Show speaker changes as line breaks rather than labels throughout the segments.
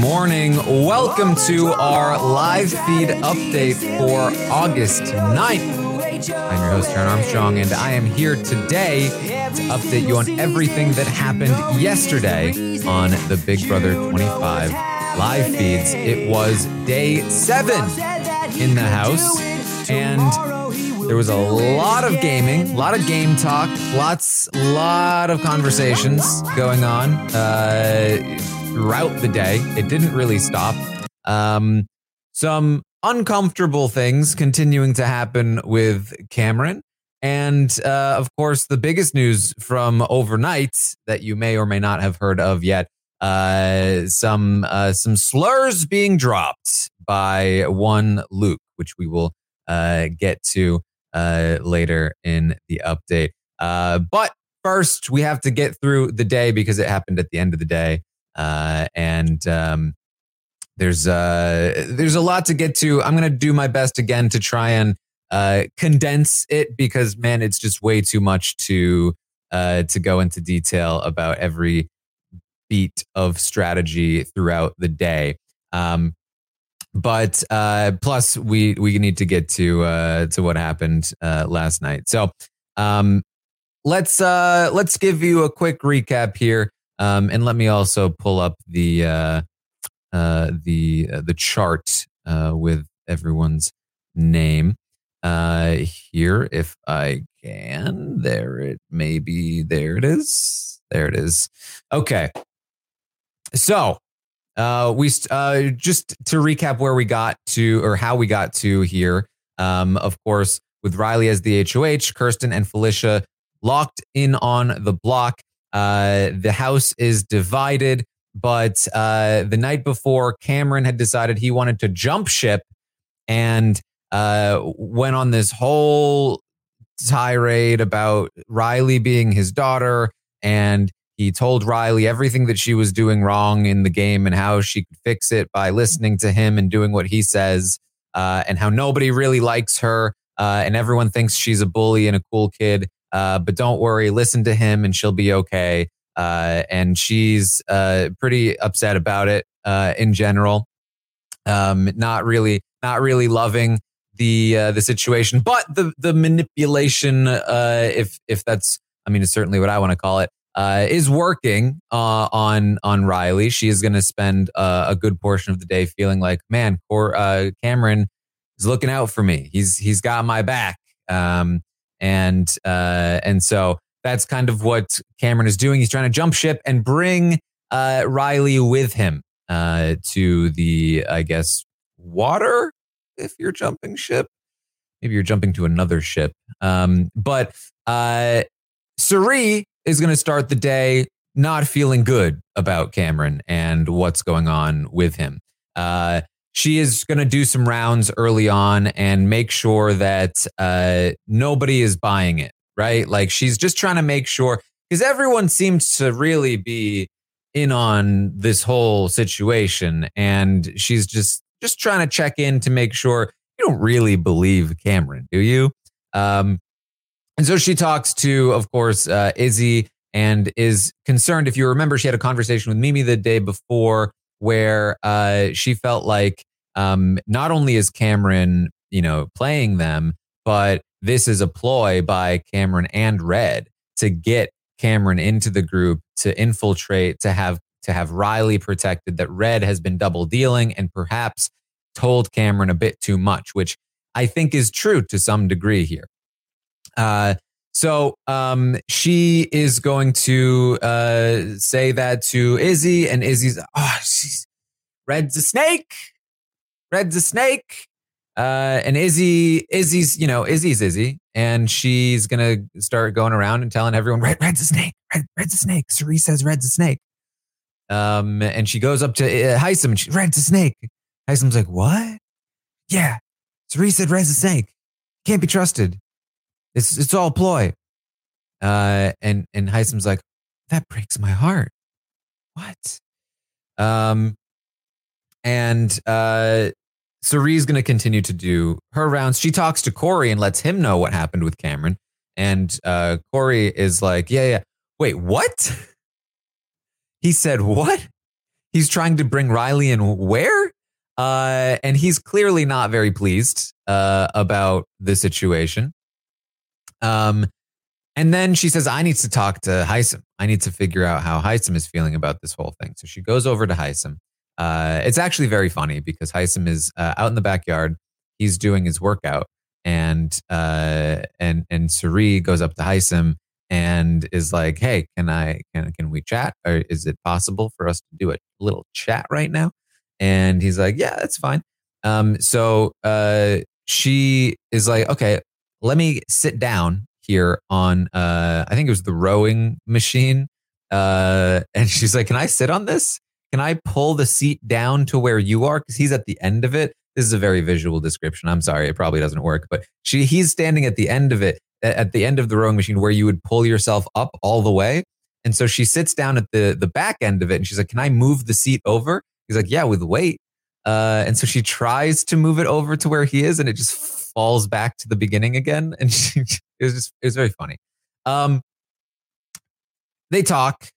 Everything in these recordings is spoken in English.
Morning.
Welcome to our live feed update for August 9th. I'm your host, Taran Armstrong, and I am here today to update you on everything that happened yesterday on the Big Brother 25 live feeds. It was day seven in the house, and there was a lot of gaming, a lot of game talk, lots, lot of conversations going on uh, throughout the day. It didn't really stop. Um, some uncomfortable things continuing to happen with Cameron. And uh, of course, the biggest news from overnight that you may or may not have heard of yet uh, some uh, some slurs being dropped by one Luke, which we will uh, get to uh, later in the update. Uh, but first, we have to get through the day because it happened at the end of the day, uh, and um, there's uh, there's a lot to get to. I'm gonna do my best again to try and uh, condense it because man, it's just way too much to uh, to go into detail about every beat of strategy throughout the day. Um, but uh, plus, we we need to get to uh, to what happened uh, last night. So um, let's uh, let's give you a quick recap here, um, and let me also pull up the uh, uh, the uh, the chart uh, with everyone's name uh, here, if I can. There it maybe there it is. There it is. Okay. So uh, we uh, just to recap where we got to or how we got to here. Um, of course, with Riley as the HOH, Kirsten and Felicia locked in on the block. Uh, the house is divided, but uh, the night before, Cameron had decided he wanted to jump ship and uh, went on this whole tirade about Riley being his daughter and he told Riley everything that she was doing wrong in the game and how she could fix it by listening to him and doing what he says, uh, and how nobody really likes her, uh, and everyone thinks she's a bully and a cool kid. Uh, but don't worry, listen to him and she'll be okay. Uh, and she's uh, pretty upset about it uh, in general. Um, not really, not really loving the the situation, but the the manipulation, if if that's, I mean, it's certainly what I want to call it uh, is working uh, on on Riley. She is going to spend uh, a good portion of the day feeling like, man, uh, Cameron is looking out for me. He's he's got my back, um, and uh, and so that's kind of what Cameron is doing. He's trying to jump ship and bring uh, Riley with him uh, to the, I guess, water. If you're jumping ship, maybe you're jumping to another ship. Um, but uh, Cirie is going to start the day not feeling good about Cameron and what's going on with him. Uh, she is going to do some rounds early on and make sure that uh, nobody is buying it, right? Like she's just trying to make sure because everyone seems to really be in on this whole situation, and she's just just trying to check in to make sure you don't really believe Cameron, do you? Um, and so she talks to, of course, uh, Izzy and is concerned. If you remember, she had a conversation with Mimi the day before where uh, she felt like um, not only is Cameron, you know, playing them, but this is a ploy by Cameron and Red to get Cameron into the group to infiltrate, to have to have Riley protected. That Red has been double dealing and perhaps told Cameron a bit too much, which I think is true to some degree here. Uh, so um, she is going to uh, say that to Izzy, and Izzy's, oh, she's Red's a snake. Red's a snake. Uh, and Izzy, Izzy's, you know, Izzy's Izzy, and she's gonna start going around and telling everyone, Red, Red's a snake. Red, Red's a snake. Cirie says Red's a snake. Um, and she goes up to uh, Hisam and Red's a snake. Hisam's like, what? Yeah, Cirie said Red's a snake. Can't be trusted. It's it's all ploy. Uh, and and Hisam's like, that breaks my heart. What? Um, and uh, Cirie's going to continue to do her rounds. She talks to Corey and lets him know what happened with Cameron. And uh, Corey is like, yeah, yeah. Wait, what? He said, what? He's trying to bring Riley in where? Uh, and he's clearly not very pleased uh, about the situation. Um, and then she says, I need to talk to Hisam. I need to figure out how Hisam is feeling about this whole thing. So she goes over to Hisam. Uh, it's actually very funny because Hisam is uh, out in the backyard. He's doing his workout, and uh, and and Cirie goes up to Hisam and is like, "Hey, can I can can we chat? Or is it possible for us to do a little chat right now?" And he's like, "Yeah, that's fine." Um, so uh, she is like, "Okay, let me sit down here on uh, I think it was the rowing machine." Uh, and she's like, "Can I sit on this? Can I pull the seat down to where you are? Because he's at the end of it." This is a very visual description. I'm sorry, it probably doesn't work, but she he's standing at the end of it, at the end of the rowing machine where you would pull yourself up all the way. And so she sits down at the the back end of it and she's like, Can I move the seat over? He's like, Yeah, with weight. Uh, and so she tries to move it over to where he is and it just falls back to the beginning again. And she, it was just, it was very funny. Um, they talk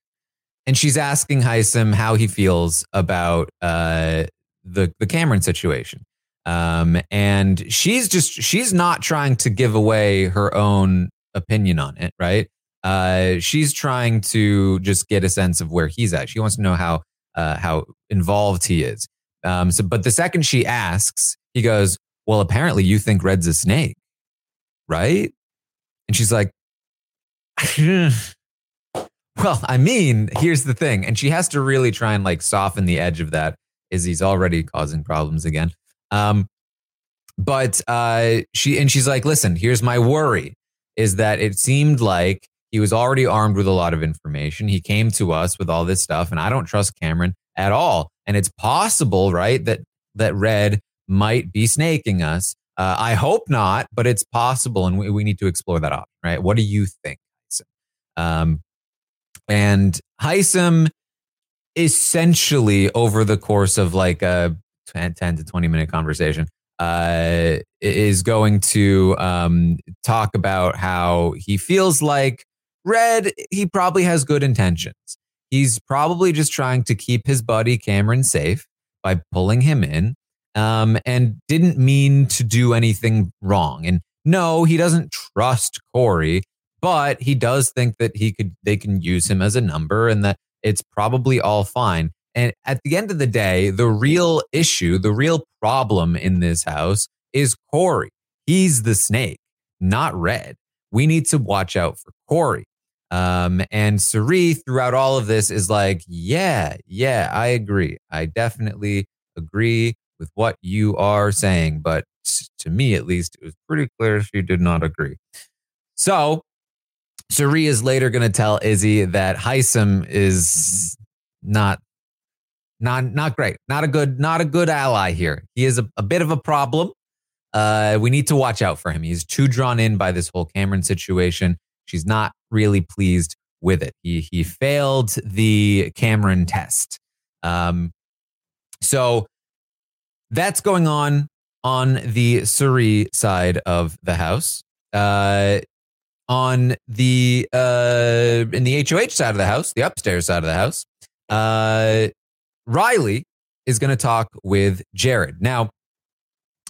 and she's asking Hisam how he feels about uh, the, the Cameron situation. Um, and she's just, she's not trying to give away her own opinion on it, right? Uh, she's trying to just get a sense of where he's at. She wants to know how, uh, how involved he is. Um, so, but the second she asks, he goes, well, apparently you think Red's a snake, right? And she's like, well, I mean, here's the thing. And she has to really try and like soften the edge of that is he's already causing problems again. Um, but uh, she and she's like, listen, here's my worry is that it seemed like he was already armed with a lot of information. He came to us with all this stuff, and I don't trust Cameron at all. And it's possible, right, that that Red might be snaking us. Uh, I hope not, but it's possible, and we, we need to explore that option, right? What do you think? Um, and Hisam essentially over the course of like a 10, 10 to 20 minute conversation uh, is going to um, talk about how he feels like Red, he probably has good intentions. He's probably just trying to keep his buddy Cameron safe by pulling him in um, and didn't mean to do anything wrong. And no, he doesn't trust Corey, but he does think that he could they can use him as a number and that it's probably all fine. And at the end of the day, the real issue, the real problem in this house is Corey. He's the snake, not Red. We need to watch out for Corey. Um, and Cirie, throughout all of this, is like, yeah, yeah, I agree. I definitely agree with what you are saying. But to me, at least, it was pretty clear she did not agree. So Cirie is later going to tell Izzy that Hisam is not not not great, not a good not a good ally here. He is a, a bit of a problem. Uh, we need to watch out for him. He's too drawn in by this whole Cameron situation. She's not really pleased with it. He he failed the Cameron test. Um, so that's going on on the Cirie side of the house. Uh, on the uh, in the HOH side of the house, the upstairs side of the house, uh, Riley is going to talk with Jared. Now,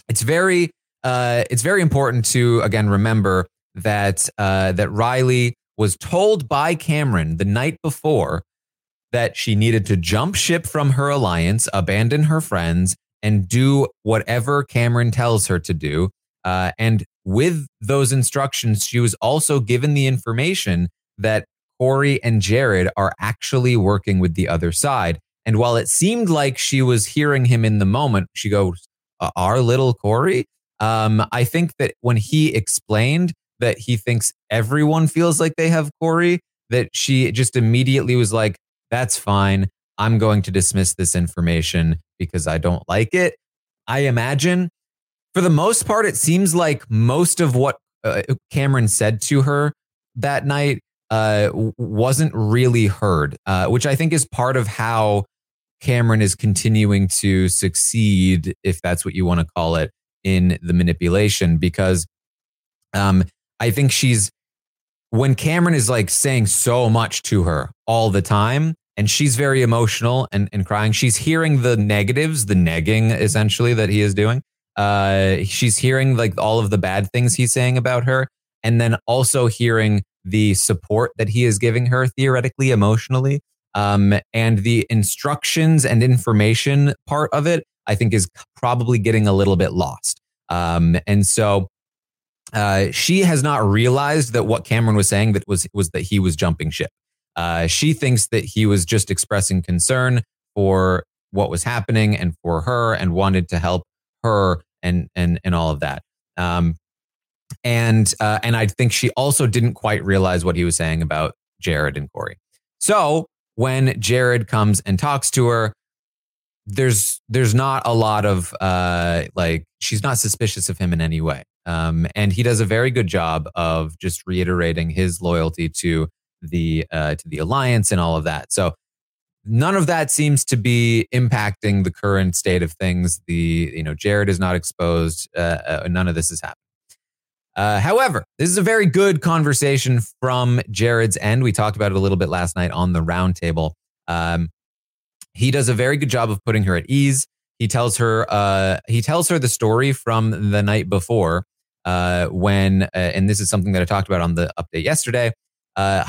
it's very uh, it's very important to again remember that uh, that Riley was told by Cameron the night before that she needed to jump ship from her alliance, abandon her friends, and do whatever Cameron tells her to do. Uh, and with those instructions, she was also given the information that Corey and Jared are actually working with the other side. And while it seemed like she was hearing him in the moment, she goes, Our little Corey? Um, I think that when he explained that he thinks everyone feels like they have Corey, that she just immediately was like, That's fine. I'm going to dismiss this information because I don't like it. I imagine for the most part, it seems like most of what uh, Cameron said to her that night uh, wasn't really heard, uh, which I think is part of how Cameron is continuing to succeed, if that's what you want to call it, in the manipulation. Because um, I think she's, when Cameron is like saying so much to her all the time, and she's very emotional and, and crying, she's hearing the negatives, the negging essentially that he is doing. Uh, she's hearing like all of the bad things he's saying about her, and then also hearing the support that he is giving her theoretically, emotionally. Um, and the instructions and information part of it, I think, is probably getting a little bit lost. Um, and so uh, she has not realized that what Cameron was saying that was was that he was jumping ship. Uh, she thinks that he was just expressing concern for what was happening and for her, and wanted to help her and and and all of that. Um, and uh, and I think she also didn't quite realize what he was saying about Jared and Corey. So when Jared comes and talks to her, there's there's not a lot of uh, like she's not suspicious of him in any way, um, and he does a very good job of just reiterating his loyalty to the uh, to the alliance and all of that. So none of that seems to be impacting the current state of things. The you know Jared is not exposed. Uh, uh, none of this is happening. Uh, however, this is a very good conversation from Jared's end. We talked about it a little bit last night on the roundtable. Um, he does a very good job of putting her at ease. He tells her uh, he tells her the story from the night before uh, when, uh, and this is something that I talked about on the update yesterday. Uh,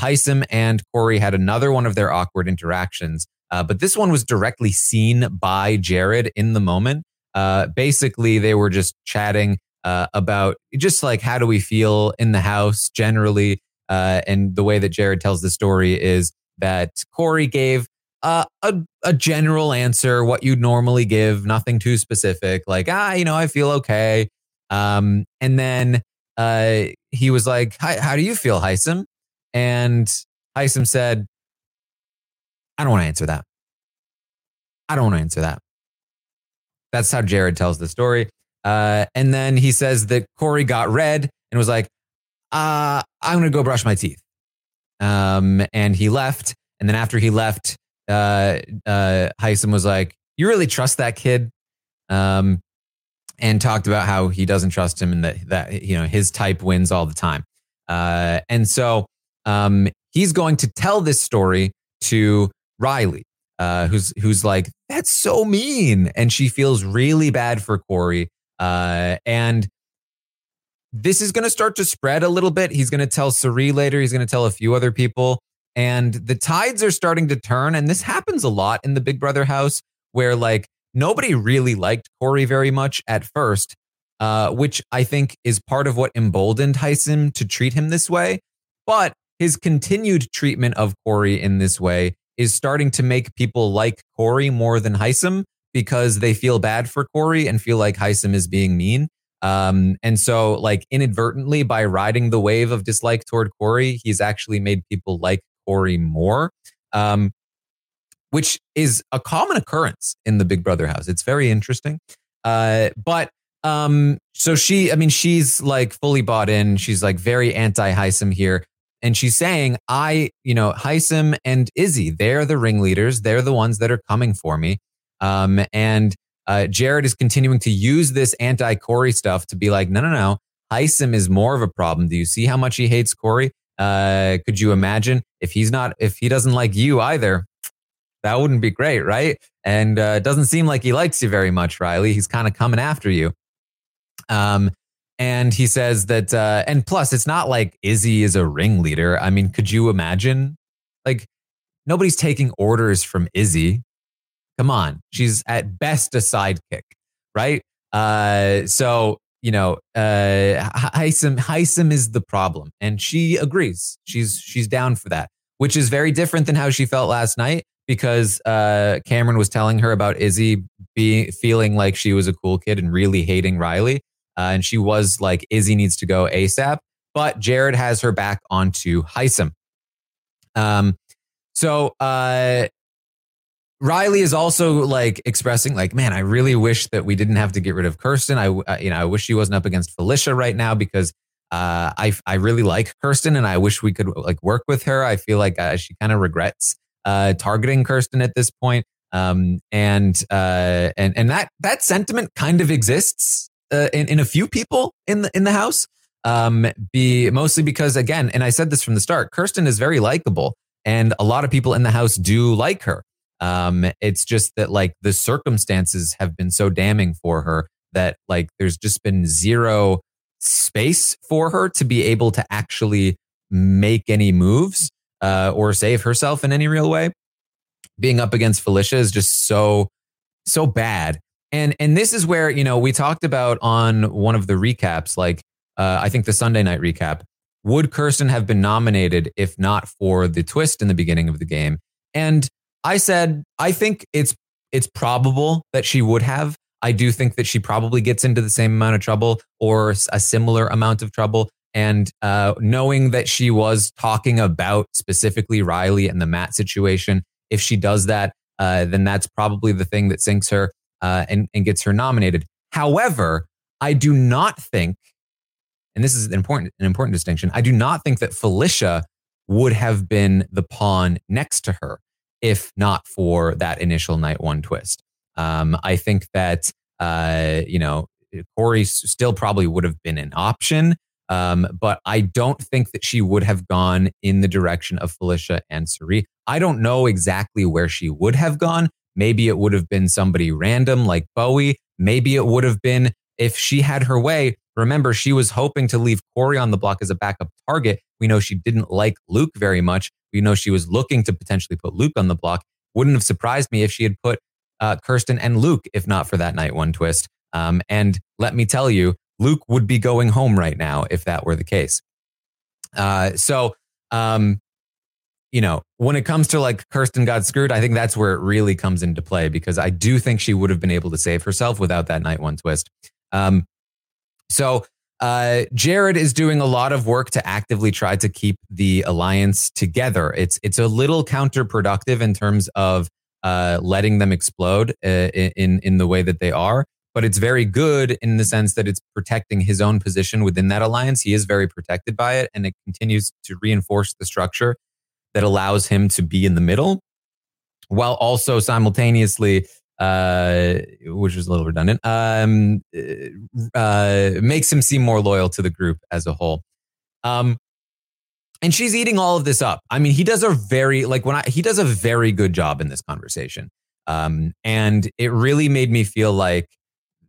and Corey had another one of their awkward interactions, uh, but this one was directly seen by Jared in the moment. Uh, basically, they were just chatting uh, about just like how do we feel in the house generally. Uh, and the way that Jared tells the story is that Corey gave uh, a, a general answer, what you'd normally give, nothing too specific, like, ah, you know, I feel okay. Um, and then uh, he was like, How do you feel, Hisam? And Hisam said, I don't want to answer that. I don't want to answer that. That's how Jared tells the story. Uh, and then he says that Corey got red and was like, uh, I'm going to go brush my teeth. Um, and he left. And then after he left, uh, uh, was like, You really trust that kid? Um, and talked about how he doesn't trust him and that, that you know, his type wins all the time. Uh, and so um, he's going to tell this story to Riley, uh, who's who's like, "That's so mean," and she feels really bad for Corey uh, and this is going to start to spread a little bit. He's going to tell Cirie later. He's going to tell a few other people. And the tides are starting to turn. And this happens a lot in the Big Brother house where, like, nobody really liked Corey very much at first, uh, which I think is part of what emboldened Hisam to treat him this way. But his continued treatment of Corey in this way is starting to make people like Corey more than Hisam because they feel bad for Corey and feel like Hisam is being mean. Um, and so, like, inadvertently, by riding the wave of dislike toward Corey, he's actually made people like Corey more, um, which is a common occurrence in the Big Brother house. It's very interesting. Uh, but um, so she, I mean, she's like fully bought in. She's like very anti Hisam here. And she's saying, I, you know, Hisam and Izzy, they're the ringleaders. They're the ones that are coming for me. Um, and uh, Jared is continuing to use this anti Corey stuff to be like, no, no, no. Hisam is more of a problem. Do you see how much he hates Corey? Uh, could you imagine if he's not, if he doesn't like you either? That wouldn't be great, right? And uh, it doesn't seem like he likes you very much, Riley. He's kind of coming after you. Um, and he says that, uh, and plus, it's not like Izzy is a ringleader. I mean, could you imagine? Like, nobody's taking orders from Izzy. Come on, she's at best a sidekick, right? Uh, so you know, uh, is the problem, and she agrees. She's she's down for that, which is very different than how she felt last night because uh, Cameron was telling her about Izzy being feeling like she was a cool kid and really hating Riley, uh, and she was like, Izzy needs to go ASAP. But Jared has her back onto Hisam. Um, so uh, Riley is also like expressing like, man, I really wish that we didn't have to get rid of Kirsten. I, uh, you know, I wish she wasn't up against Felicia right now because uh, I, I really like Kirsten and I wish we could like work with her. I feel like uh, she kind of regrets uh, targeting Kirsten at this point. Um, and, uh, and, and that, that sentiment kind of exists, uh, in, in a few people in the, in the house. Um, be mostly because again, and I said this from the start, Kirsten is very likable and a lot of people in the house do like her. Um, it's just that like the circumstances have been so damning for her that like there's just been zero space for her to be able to actually make any moves uh, or save herself in any real way. Being up against Felicia is just so so bad. And and this is where you know we talked about on one of the recaps, like uh, I think the Sunday night recap. Would Kirsten have been nominated if not for the twist in the beginning of the game? And I said, I think it's it's probable that she would have. I do think that she probably gets into the same amount of trouble or a similar amount of trouble. And uh, knowing that she was talking about specifically Riley and the Matt situation, if she does that, uh, then that's probably the thing that sinks her uh, and, and gets her nominated. However, I do not think, and this is an important, an important distinction, I do not think that Felicia would have been the pawn next to her if not for that initial night one twist. Um, I think that, uh, you know, Corey still probably would have been an option, um, but I don't think that she would have gone in the direction of Felicia and Cirie. I don't know exactly where she would have gone. Maybe it would have been somebody random like Bowie. Maybe it would have been if she had her way. Remember, she was hoping to leave Corey on the block as a backup target. We know she didn't like Luke very much. We know she was looking to potentially put Luke on the block. Wouldn't have surprised me if she had put uh, Kirsten and Luke, if not for that night one twist. Um, and let me tell you, Luke would be going home right now if that were the case. Uh, so, um, you know, when it comes to like Kirsten got screwed, I think that's where it really comes into play because I do think she would have been able to save herself without that night one twist. Um, so uh, Jared is doing a lot of work to actively try to keep the alliance together. It's it's a little counterproductive in terms of uh, letting them explode uh, in in the way that they are, but it's very good in the sense that it's protecting his own position within that alliance. He is very protected by it, and it continues to reinforce the structure that allows him to be in the middle, while also simultaneously uh, which is a little redundant, um, uh, makes him seem more loyal to the group as a whole. Um, and she's eating all of this up. I mean, he does a very like when I he does a very good job in this conversation. Um, and it really made me feel like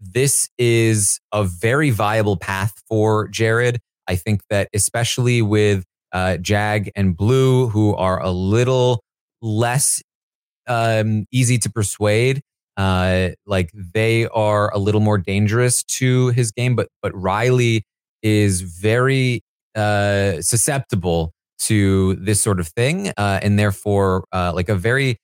this is a very viable path for Jared. I think that especially with uh, Jag and Blue, who are a little less um, easy to persuade, uh, like they are a little more dangerous to his game, but but Riley is very uh, susceptible to this sort of thing, uh, and therefore uh, like a very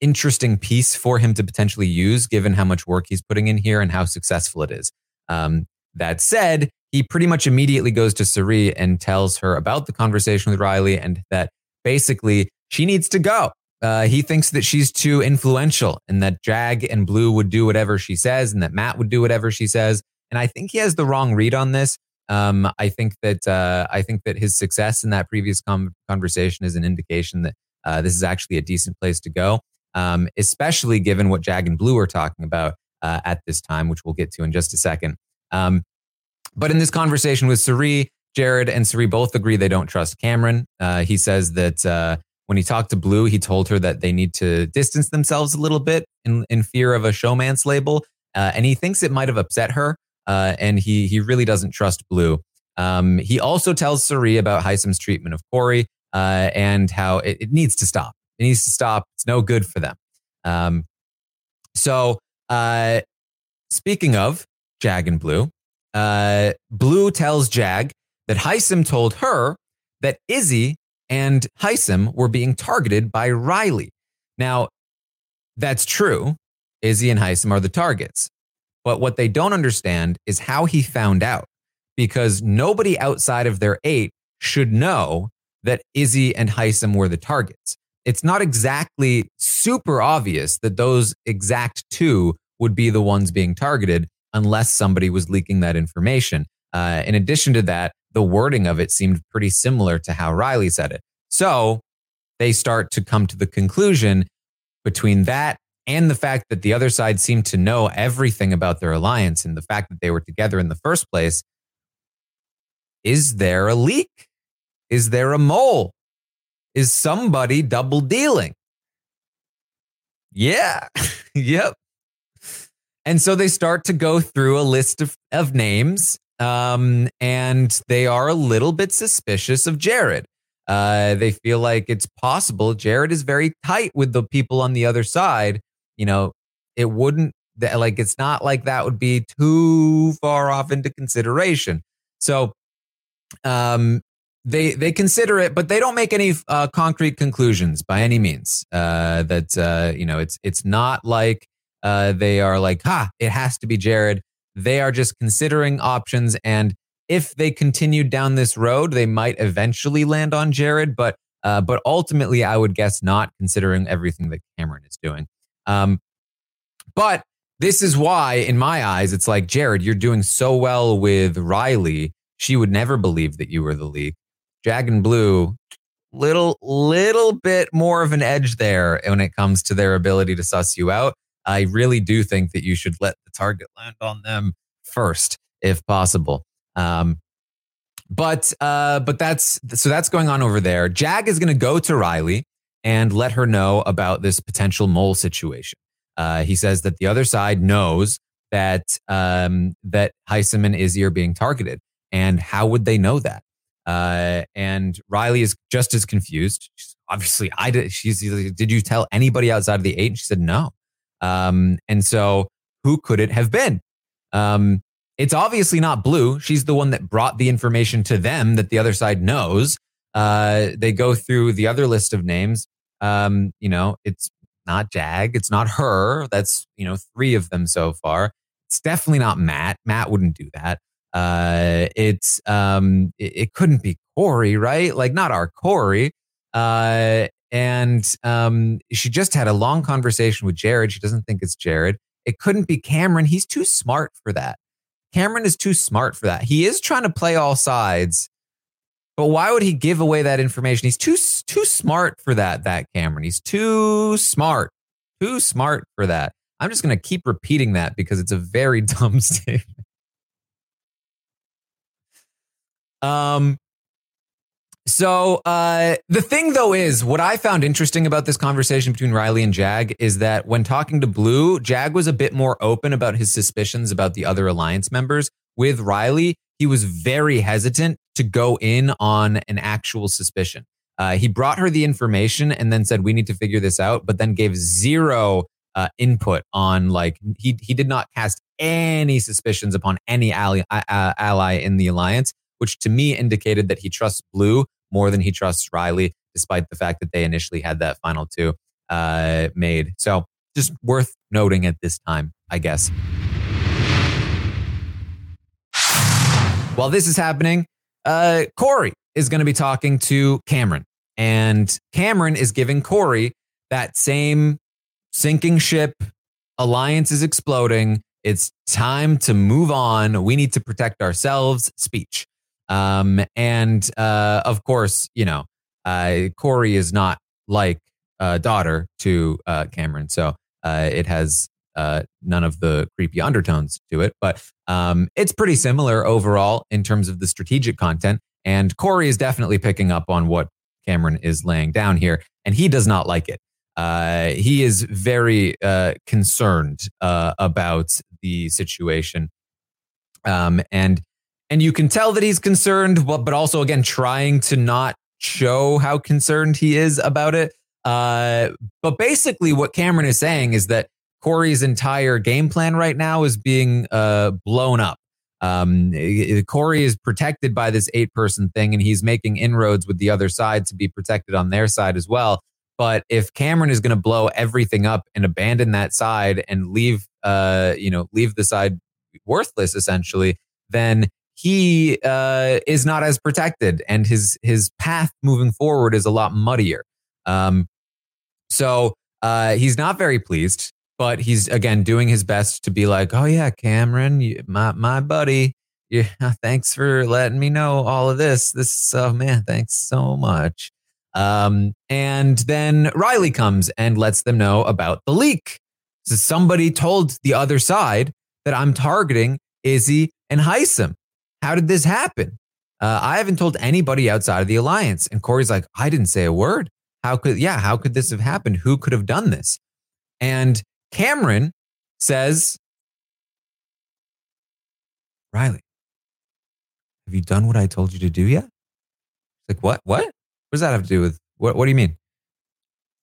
interesting piece for him to potentially use, given how much work he's putting in here and how successful it is. Um, that said, he pretty much immediately goes to Cirie and tells her about the conversation with Riley and that basically she needs to go. Uh, he thinks that she's too influential and that Jag and Blue would do whatever she says and that Matt would do whatever she says. And I think he has the wrong read on this. Um, I think that uh, I think that his success in that previous com- conversation is an indication that uh, this is actually a decent place to go, um, especially given what Jag and Blue are talking about uh, at this time, which we'll get to in just a second. Um, but in this conversation with Cirie, Jared and Cirie both agree they don't trust Cameron. Uh, he says that uh, when he talked to Blue, he told her that they need to distance themselves a little bit in, in fear of a showmance label. Uh, and he thinks it might have upset her. Uh, and he, he really doesn't trust Blue. Um, he also tells Cirie about Hisam's treatment of Corey uh, and how it, it, needs to stop. It needs to stop. It's no good for them. Um, so, uh, speaking of Jag and Blue, uh, Blue tells Jag that Hisam told her that Izzy and Hisam were being targeted by Riley. Now, that's true. Izzy and Hisam are the targets. But what they don't understand is how he found out because nobody outside of their eight should know that Izzy and Hisam were the targets. It's not exactly super obvious that those exact two would be the ones being targeted unless somebody was leaking that information. Uh, in addition to that, the wording of it seemed pretty similar to how Riley said it. So they start to come to the conclusion between that and the fact that the other side seemed to know everything about their alliance and the fact that they were together in the first place. Is there a leak? Is there a mole? Is somebody double dealing? Yeah. yep. And so they start to go through a list of, of names, um, and they are a little bit suspicious of Jared. Uh, they feel like it's possible Jared is very tight with the people on the other side. You know, it wouldn't like it's not like that would be too far off into consideration. So, um, they they consider it, but they don't make any uh, concrete conclusions by any means. Uh, that uh, you know, it's it's not like uh, they are like, ha, it has to be Jared. They are just considering options. And if they continued down this road, they might eventually land on Jared. But uh, but ultimately, I would guess not, considering everything that Cameron is doing. Um, but this is why, in my eyes, it's like Jared, you're doing so well with Riley. She would never believe that you were the leak. Jag and Blue, little little bit more of an edge there when it comes to their ability to suss you out. I really do think that you should let the target land on them first, if possible. Um, but uh, but that's so that's going on over there. Jag is going to go to Riley and let her know about this potential mole situation. Uh, he says that the other side knows that um, that Hisam and Izzy are being targeted, and how would they know that? Uh, and Riley is just as confused. She's, obviously, I did. She's did you tell anybody outside of the eight? And she said no. Um, and so who could it have been? Um, it's obviously not Blue. She's the one that brought the information to them that the other side knows. Uh, they go through the other list of names. Um, you know, it's not Jag. It's not her. That's, you know, three of them so far. It's definitely not Matt. Matt wouldn't do that. Uh, it's, um, it, it couldn't be Corey, right? Like not our Corey. Uh, and um, she just had a long conversation with Jared. She doesn't think it's Jared. It couldn't be Cameron. He's too smart for that. Cameron is too smart for that. He is trying to play all sides, but why would he give away that information? He's too too smart for that. That Cameron. He's too smart. Too smart for that. I'm just going to keep repeating that because it's a very dumb statement. Um, so uh, the thing, though, is what I found interesting about this conversation between Riley and Jag is that when talking to Blue, Jag was a bit more open about his suspicions about the other alliance members. With Riley, he was very hesitant to go in on an actual suspicion. Uh, he brought her the information and then said, "We need to figure this out," but then gave zero uh, input on like he he did not cast any suspicions upon any ally, uh, ally in the alliance which to me indicated that he trusts Blue more than he trusts Riley, despite the fact that they initially had that final two uh, made. So just worth noting at this time, I guess. While this is happening, uh, Corey is going to be talking to Cameron, and Cameron is giving Corey that same sinking ship. Alliance is exploding. It's time to move on. We need to protect ourselves speech. Um, and uh, of course, you know, uh, Corey is not like a daughter to uh, Cameron, so uh, it has uh, none of the creepy undertones to it. But um, it's pretty similar overall in terms of the strategic content. And Corey is definitely picking up on what Cameron is laying down here, and he does not like it. Uh, he is very uh, concerned uh, about the situation, um, and and you can tell that he's concerned, but but also again trying to not show how concerned he is about it. Uh, but basically, what Cameron is saying is that Corey's entire game plan right now is being uh, blown up. Um, Corey is protected by this eight person thing, and he's making inroads with the other side to be protected on their side as well. But if Cameron is going to blow everything up and abandon that side and leave, uh, you know, leave the side worthless essentially, then he uh, is not as protected, and his his path moving forward is a lot muddier. Um, so uh, he's not very pleased but he's again doing his best to be like, "Oh yeah, Cameron, you, my my buddy, yeah, thanks for letting me know all of this. This oh man, thanks so much." Um, and then Riley comes and lets them know about the leak. So somebody told the other side that I'm targeting Izzy and Hisam. How did this happen? Uh, I haven't told anybody outside of the alliance. And Corey's like, I didn't say a word. How could, yeah, how could this have happened? Who could have done this? And Cameron says, Riley, have you done what I told you to do yet? Like, what? What? What does that have to do with what? What do you mean?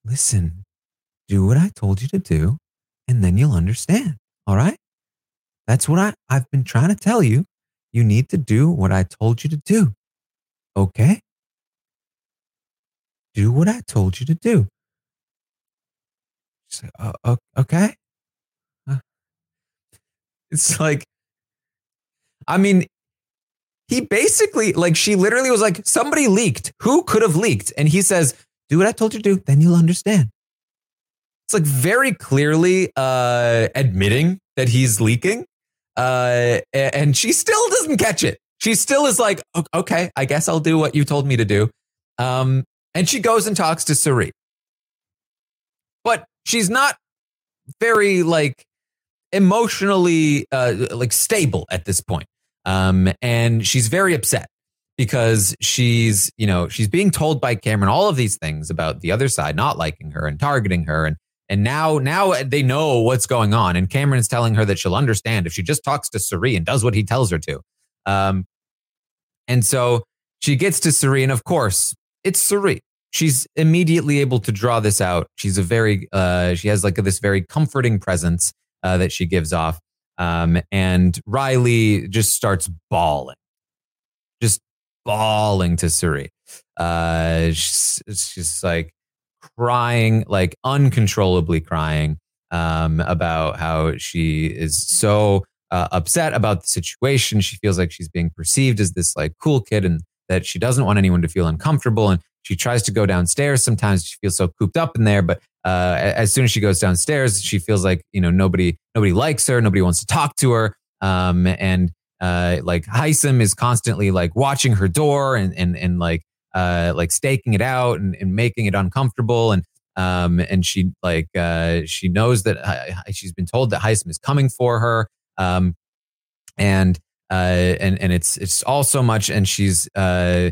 Listen, do what I told you to do, and then you'll understand. All right? That's what I, I've been trying to tell you. You need to do what I told you to do. Okay? Do what I told you to do. She's like, oh, okay. It's like, I mean, he basically, like, she literally was like, somebody leaked. Who could have leaked? And he says, do what I told you to do, then you'll understand. It's like very clearly uh, admitting that he's leaking. Uh, and she still doesn't catch it. She still is like, okay, I guess I'll do what you told me to do. Um, and she goes and talks to Cirie. But she's not very like emotionally uh, like stable at this point. Um, and she's very upset because she's, you know, she's being told by Cameron all of these things about the other side not liking her and targeting her. And, and now, now they know what's going on. And Cameron's telling her that she'll understand if she just talks to Cirie and does what he tells her to. Um, and so she gets to Cirie, and of course, it's Cirie she's immediately able to draw this out. She's a very, uh, she has like this very comforting presence uh, that she gives off. Um, and Riley just starts bawling, just bawling to Cirie. Uh, she's, she's like crying, like uncontrollably crying um, about how she is so uh, upset about the situation. She feels like she's being perceived as this like cool kid and that she doesn't want anyone to feel uncomfortable. And she tries to go downstairs. Sometimes she feels so cooped up in there, but uh, as soon as she goes downstairs, she feels like you know nobody nobody likes her, nobody wants to talk to her, um, and uh, like Hisam is constantly like watching her door and and and like uh, like staking it out and, and making it uncomfortable and um, and she like uh, she knows that she's been told that Hisam is coming for her um, and uh, and and it's it's all so much and she's uh,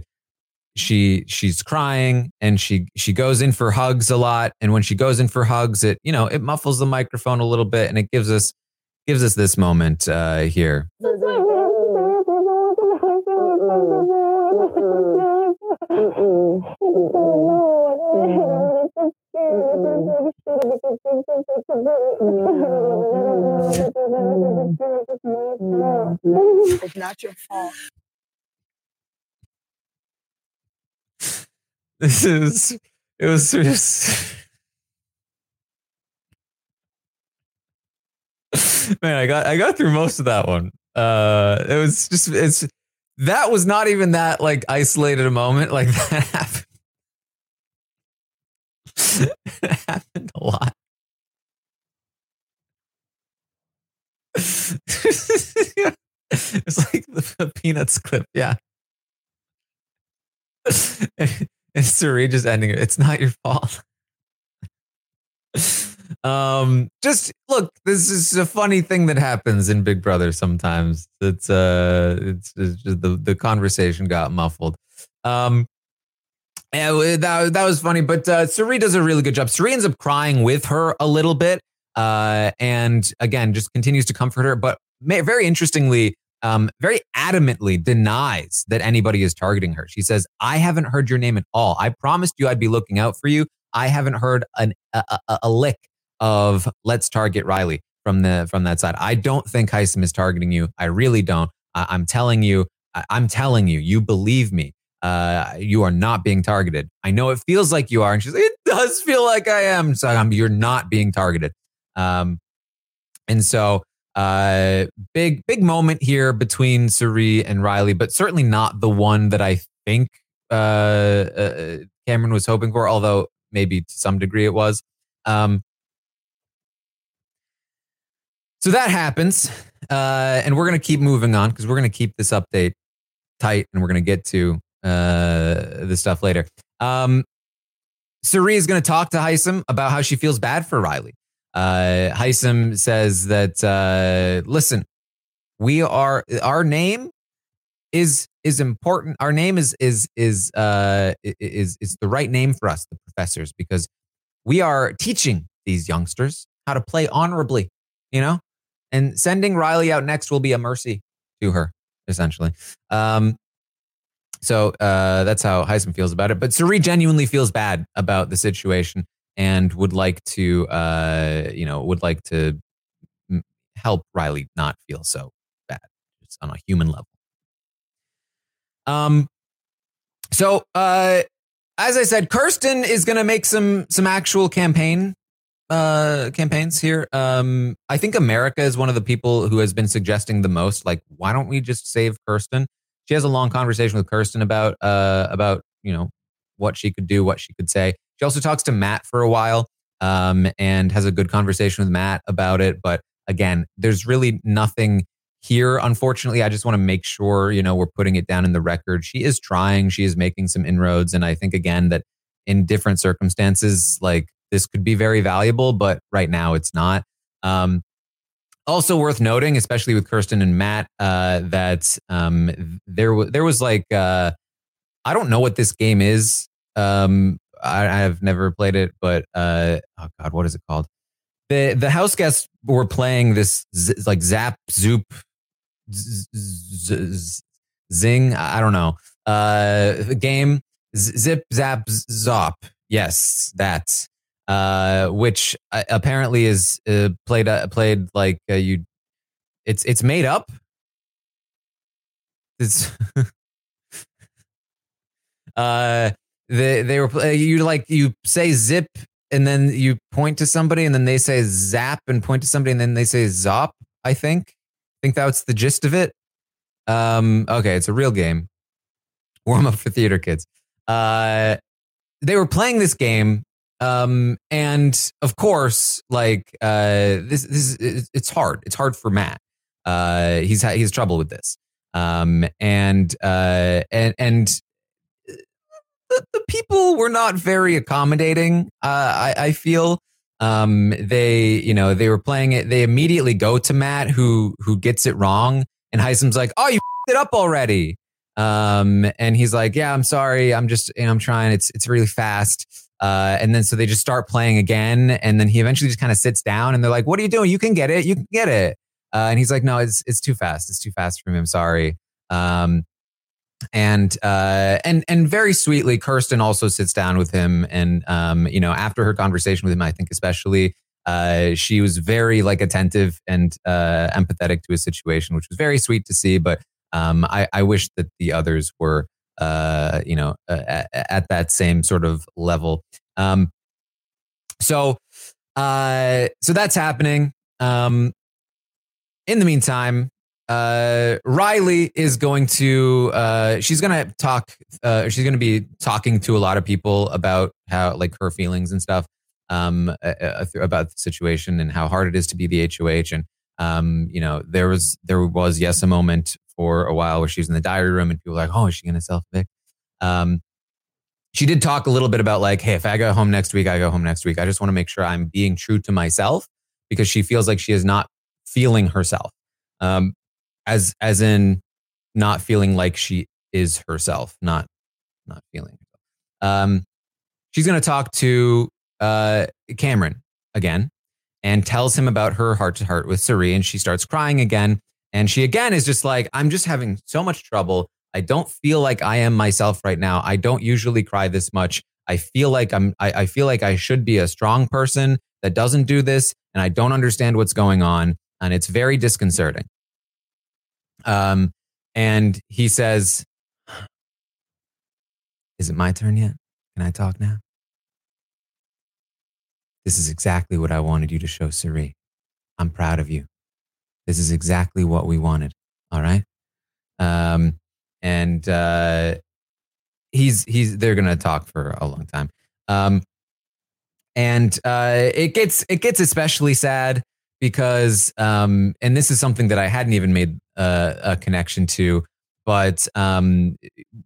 she she's crying and she she goes in for hugs a lot and when she goes in for hugs it you know it muffles the microphone a little bit and it gives us gives us this moment uh here
it's not your fault
This is it was just man, I got I got through most of that one. Uh it was just it's that was not even that like isolated a moment. Like that happened. happened a lot. it's like the, Peanuts clip, yeah. And Cirie just ending it. It's not your fault. Um, just look, this is a funny thing that happens in Big Brother sometimes. It's uh it's, it's just the, the conversation got muffled. Um Yeah, that, that was funny. But uh, Cirie does a really good job. Cirie ends up crying with her a little bit. Uh, and again, just continues to comfort her. But very interestingly, um, very adamantly denies that anybody is targeting her. She says, I haven't heard your name at all. I promised you I'd be looking out for you. I haven't heard an, a, a, a lick of let's target Riley from the from that side. I don't think Hisam is targeting you. I really don't. I, I'm telling you, I, I'm telling you, you believe me. Uh, you are not being targeted. I know it feels like you are. And she's like, it does feel like I am. So um, you're not being targeted. Um, and so uh, big, big moment here between Cirie and Riley, but certainly not the one that I think uh, uh, Cameron was hoping for, although maybe to some degree it was. Um, so that happens. Uh, and we're going to keep moving on because we're going to keep this update tight and we're going to get to uh, the stuff later. Um, Cirie is going to talk to Hisam about how she feels bad for Riley. Uh, says that, uh, listen, we are, our name is is important. Our name is is is uh is is the right name for us, the professors, because we are teaching these youngsters how to play honorably, you know? And sending Riley out next will be a mercy to her, essentially. Um, so uh, that's how Hisam feels about it. But Cirie genuinely feels bad about the situation and would like to, uh, you know, would like to help Riley not feel so bad, on a human level. Um, so uh, as I said, Kirsten is going to make some some actual campaign uh campaigns here. Um, I think America is one of the people who has been suggesting the most. Like, why don't we just save Kirsten? She has a long conversation with Kirsten about uh about you know what she could do, what she could say. She also talks to Matt for a while, um, and has a good conversation with Matt about it. But again, there's really nothing here. Unfortunately, I just want to make sure you know we're putting it down in the record. She is trying. She is making some inroads, and I think again that in different circumstances, like this could be very valuable, but right now it's not. Um, also worth noting, especially with Kirsten and Matt, uh, that um, there was there was like uh, I don't know what this game is. Um, I, have never played it, but uh, oh god, what is it called? The the house guests were playing this z- like Zap Zoop z- z- Zing. I don't know. Uh, game Zip Zap Zop. Yes, that uh, which uh, apparently is uh, played uh, played like uh, you. It's it's made up. It's uh they they were uh, you like you say zip and then you point to somebody and then they say zap and point to somebody and then they say zop. I think I think that's the gist of it. Um, okay, it's a real game. Warm up for theater kids. Uh, they were playing this game um, and of course, like uh, this, this is, it's hard. It's hard for Matt. Uh, he's ha- he's trouble with this. Um, and uh, and and the, the people were not very accommodating. Uh, I, I feel um, they you know they were playing it. They immediately go to Matt who who gets it wrong, and Hisam's like, "Oh, you it up already." Um, and he's like, "Yeah, I'm sorry. I'm just you know, I'm trying. It's it's really fast." Uh, and then so they just start playing again. And then he eventually just kind of sits down and they're like, What are you doing? You can get it. You can get it. Uh, and he's like, No, it's it's too fast. It's too fast for me. I'm sorry. Um, and uh, and and very sweetly, Kirsten also sits down with him, and um, you know, after her conversation with him, I think especially, uh, she was very like attentive and uh, empathetic to his situation, which was very sweet to see. But um, I, I wish that the others were uh, you know, uh, at, at, that same sort of level. Um, so, uh, so that's happening. Um, in the meantime, uh, Riley is going to, uh, she's going to talk, uh, she's going to be talking to a lot of people about how, like, her feelings and stuff, um, about the situation and how hard it is to be the HOH. And, um, you know, there was, there was, yes, a moment for a while where she was in the diary room and people were like, oh, is she going to self evict? Um, she did talk a little bit about like, hey, if I go home next week, I go home next week. I just want to make sure I'm being true to myself because she feels like she is not feeling herself, um, as as in not feeling like she is herself, not not feeling. Um, she's going to talk to uh, Cameron again and tells him about her heart to heart with Cirie. And she starts crying again. And she again is just like, I'm just having so much trouble. I don't feel like I am myself right now. I don't usually cry this much. I feel like I'm, I, I feel like I should be a strong person that doesn't do this. And I don't understand what's going on. And it's very disconcerting. Um, and he says, Is it my turn yet? Can I talk now? This is exactly what I wanted you to show Cirie. I'm proud of you. This is exactly what we wanted. All right. Um, and uh, he's he's they're gonna talk for a long time. Um, and uh, it gets it gets especially sad because um, and this is something that I hadn't even made uh, a connection to, but um,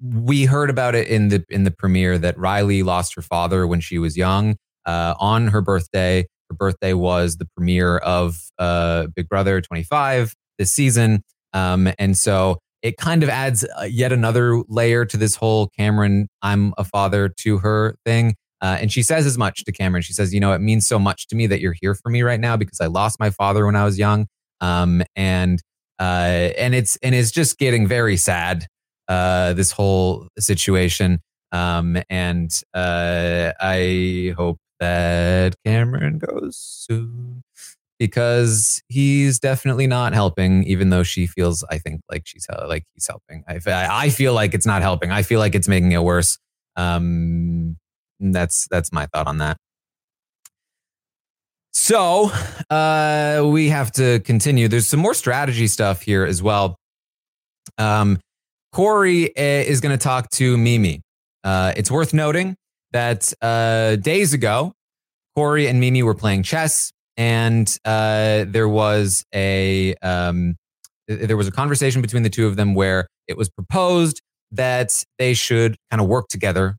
we heard about it in the in the premiere that Riley lost her father when she was young uh, on her birthday. Her birthday was the premiere of uh, Big Brother 25 this season, um, and so it kind of adds uh, yet another layer to this whole Cameron I'm a father to her thing. Uh, and she says as much to Cameron. She says, "You know, it means so much to me that you're here for me right now because I lost my father when I was young, um, and uh, and it's and it's just getting very sad. Uh, this whole situation, um, and uh, I hope that Cameron goes soon because he's definitely not helping. Even though she feels, I think, like she's like he's helping. I I feel like it's not helping. I feel like it's making it worse. Um, that's that's my thought on that. So uh, we have to continue. There's some more strategy stuff here as well. Um, Cory eh, is going to talk to Mimi. Uh, it's worth noting that uh, days ago, Corey and Mimi were playing chess, and uh, there was a um, there was a conversation between the two of them where it was proposed that they should kind of work together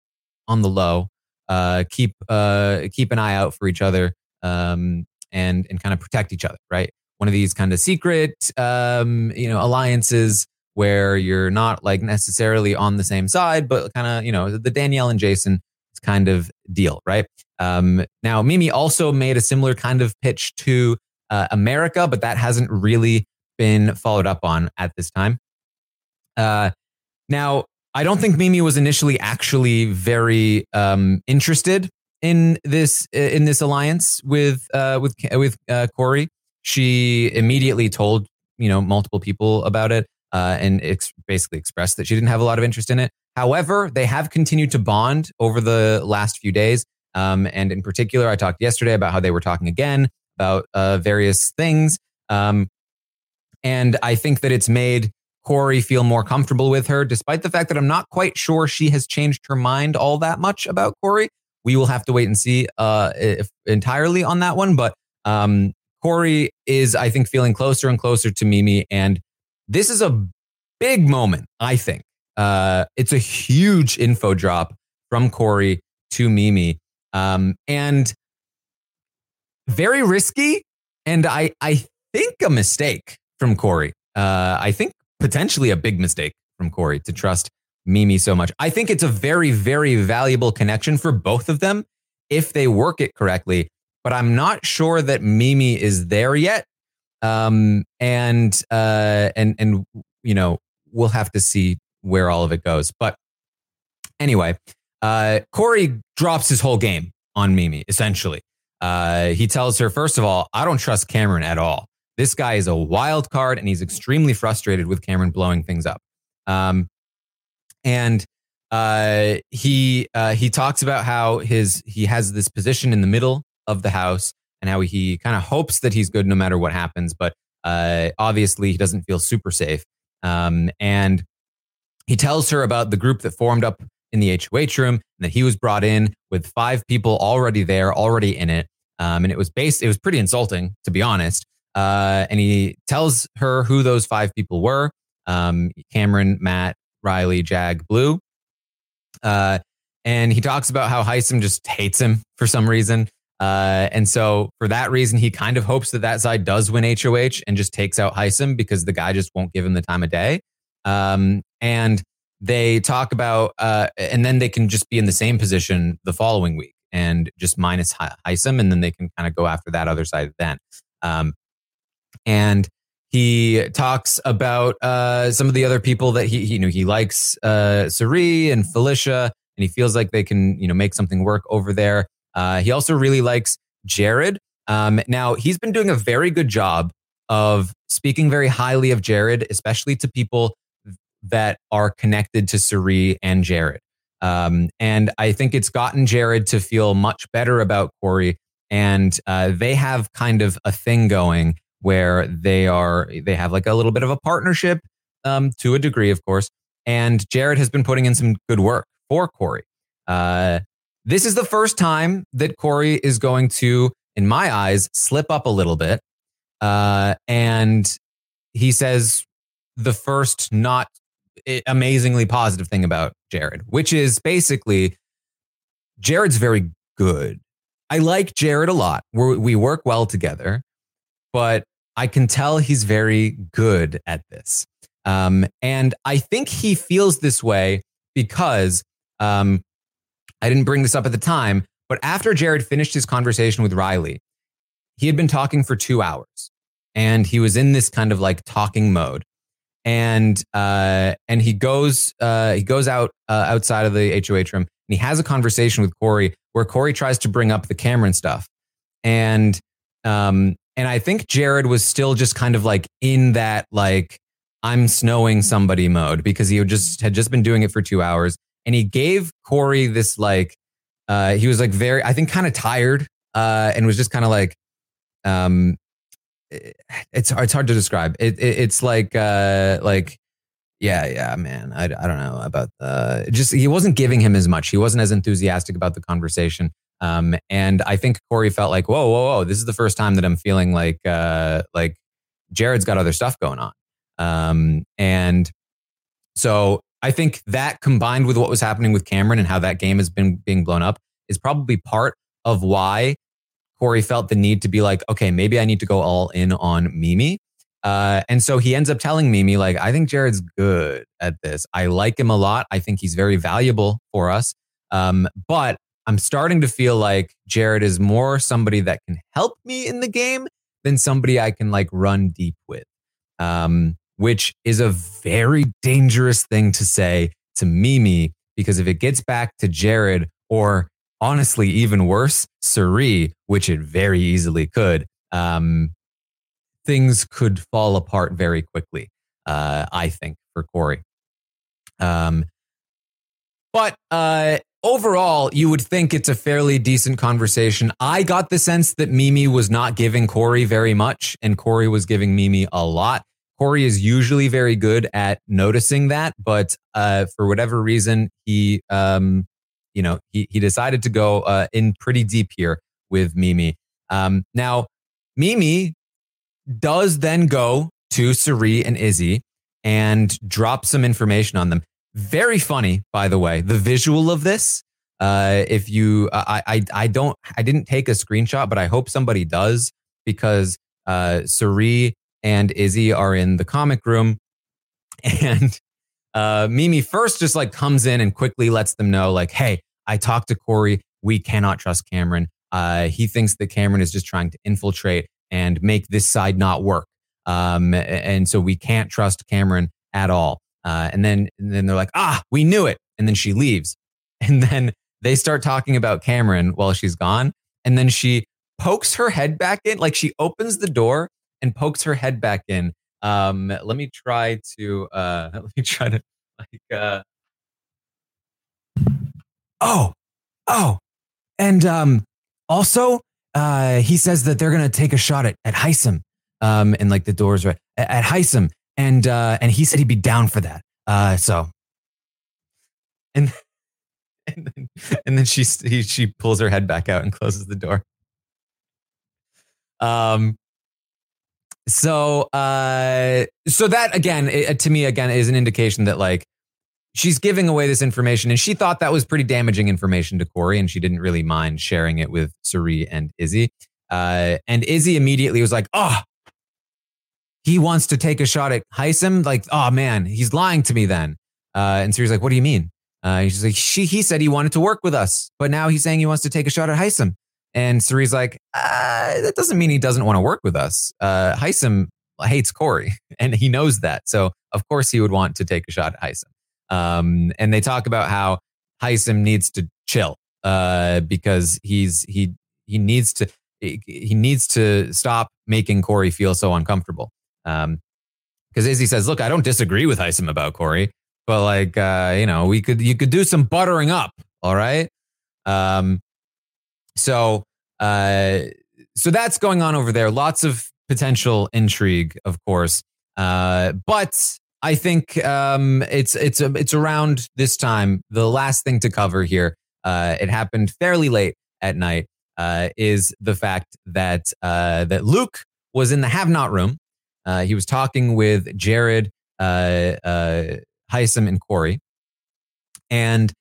on the low uh, keep uh, keep an eye out for each other um, and and kind of protect each other, right? One of these kind of secret, um, you know, alliances where you're not like necessarily on the same side, but kind of you know the Danielle and Jason kind of deal, right? Um, now, Mimi also made a similar kind of pitch to uh, America, but that hasn't really been followed up on at this time. Uh, now, I don't think Mimi was initially actually very um, interested in this in this alliance with uh, with with uh, Cory. She immediately told you know multiple people about it uh, and ex- basically expressed that she didn't have a lot of interest in it. However, they have continued to bond over the last few days, um, and in particular, I talked yesterday about how they were talking again about uh, various things. Um, and I think that it's made Corey feel more comfortable with her, despite the fact that I'm not quite sure she has changed her mind all that much about Corey. We will have to wait and see uh, if entirely on that one. But um, Cory is, I think, feeling closer and closer to Mimi. And this is a big moment, I think. Uh, it's a huge info drop from Corey to Mimi. Um, and very risky. And I, I think a mistake from Corey. Uh, I think potentially a big mistake from Corey to trust Mimi so much. I think it's a very, very valuable connection for both of them if they work it correctly. But I'm not sure that Mimi is there yet. Um, and uh, and and you know we'll have to see where all of it goes. But anyway, uh, Cory drops his whole game on Mimi. Essentially, uh, he tells her first of all, I don't trust Cameron at all. This guy is a wild card and he's extremely frustrated with Cameron blowing things up. Um, and uh, he uh, he talks about how his he has this position in the middle of the house and how he kind of hopes that he's good no matter what happens, but uh, obviously he doesn't feel super safe. Um, and he tells her about the group that formed up in the HOH room and that he was brought in with five people already there, already in it. Um, and it was based, it was pretty insulting, to be honest. Uh, and he tells her who those five people were um, Cameron, Matt, Riley, Jag, Blue. Uh, and he talks about how Hisam just hates him for some reason. Uh, and so for that reason, he kind of hopes that that side does win HOH and just takes out Hisam because the guy just won't give him the time of day. Um, and they talk about, uh, and then they can just be in the same position the following week and just minus Hisam, and then they can kind of go after that other side then. Um, and he talks about uh, some of the other people that he, you know he likes uh, Cirie and Felicia, and he feels like they can you know make something work over there. Uh, he also really likes Jared. Um, now he's been doing a very good job of speaking very highly of Jared, especially to people that are connected to Cirie and Jared. Um, and I think it's gotten Jared to feel much better about Corey. And uh, they have kind of a thing going where they are they have like a little bit of a partnership um, to a degree, of course. And Jared has been putting in some good work for Corey. Uh, this is the first time that Corey is going to, in my eyes, slip up a little bit. Uh, and he says the first not amazingly positive thing about Jared, which is basically Jared's very good. I like Jared a lot. We're, we work well together, but I can tell he's very good at this. Um, and I think he feels this way because um, I didn't bring this up at the time, but after Jared finished his conversation with Riley, he had been talking for two hours and he was in this kind of like talking mode. And uh, and he goes uh, he goes out uh, outside of the HOH room and he has a conversation with Corey where Corey tries to bring up the Cameron stuff. And um, and I think Jared was still just kind of like in that like I'm snowing somebody mode because he had just had just been doing it for two hours. And he gave Corey this like uh he was like very I think kind of tired uh and was just kind of like um it's it's hard to describe. It, it it's like uh like yeah, yeah, man. I, I don't know about the just he wasn't giving him as much. He wasn't as enthusiastic about the conversation. Um, and I think Corey felt like, whoa, whoa, whoa, this is the first time that I'm feeling like, uh, like Jared's got other stuff going on. Um, and so I think that combined with what was happening with Cameron and how that game has been being blown up is probably part of why Corey felt the need to be like, okay, maybe I need to go all in on Mimi. Uh, and so he ends up telling Mimi, like, I think Jared's good at this. I like him a lot. I think he's very valuable for us. Um, but I'm starting to feel like Jared is more somebody that can help me in the game than somebody I can like run deep with, um, which is a very dangerous thing to say to Mimi because if it gets back to Jared or honestly, even worse, Cirie, which it very easily could, um, things could fall apart very quickly, uh, I think, for Corey. Um, but uh, overall, you would think it's a fairly decent conversation. I got the sense that Mimi was not giving Corey very much, and Corey was giving Mimi a lot. Corey is usually very good at noticing that, but uh, for whatever reason, he, um, you know, he he decided to go uh, in pretty deep here with Mimi. Um, now, Mimi does then go to Cirie and Izzy and drop some information on them. Very funny, by the way. The visual of this. Uh, if you, I, I, I don't, I didn't take a screenshot, but I hope somebody does because uh, and Izzy are in the comic room, and uh, Mimi first just like comes in and quickly lets them know, like, hey, I talked to Corey. We cannot trust Cameron. Uh, he thinks that Cameron is just trying to infiltrate and make this side not work. Um, and so we can't trust Cameron at all. Uh, and then and then they're like, ah, we knew it. And then she leaves. And then they start talking about Cameron while she's gone. And then she pokes her head back in, like she opens the door and pokes her head back in. Um, let me try to uh, let me try to like uh, oh oh, and um, also uh, he says that they're gonna take a shot at at Hisam. Um, and like the doors right at, at and uh, and he said he'd be down for that. Uh, so, and and then, and then she he, she pulls her head back out and closes the door. Um. So, uh, so that again, it, to me, again, is an indication that like she's giving away this information, and she thought that was pretty damaging information to Corey, and she didn't really mind sharing it with Cirie and Izzy. Uh, and Izzy immediately was like, "Oh, he wants to take a shot at Hisam, like, oh man, he's lying to me then. Uh, and Cirie's like, what do you mean? Uh, he's like, she, he said he wanted to work with us, but now he's saying he wants to take a shot at Hisam. And Cirie's like, uh, that doesn't mean he doesn't want to work with us. Uh, hates Corey and he knows that. So of course he would want to take a shot at Hisam. Um, and they talk about how Hisam needs to chill uh, because he's he he needs to he needs to stop making Corey feel so uncomfortable. Um, because Izzy says, "Look, I don't disagree with Hisam about Corey, but like, uh, you know, we could you could do some buttering up, all right." Um, so, uh, so that's going on over there. Lots of potential intrigue, of course, uh, but I think um, it's it's it's around this time. The last thing to cover here, uh, it happened fairly late at night, uh, is the fact that uh, that Luke was in the have not room. Uh, he was talking with Jared, uh, uh, Hisam, and Corey, and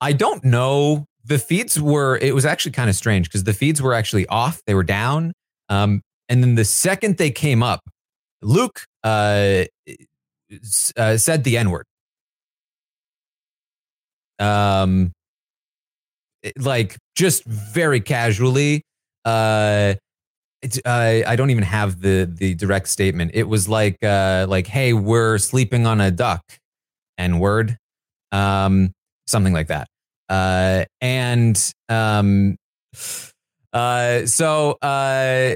I don't know. The feeds were. It was actually kind of strange because the feeds were actually off. They were down. Um, and then the second they came up, Luke uh, uh, said the N word. Um, like just very casually. Uh, uh, I don't even have the the direct statement. It was like uh, like, hey, we're sleeping on a duck, N word, um, something like that. Uh, and um, uh, so uh,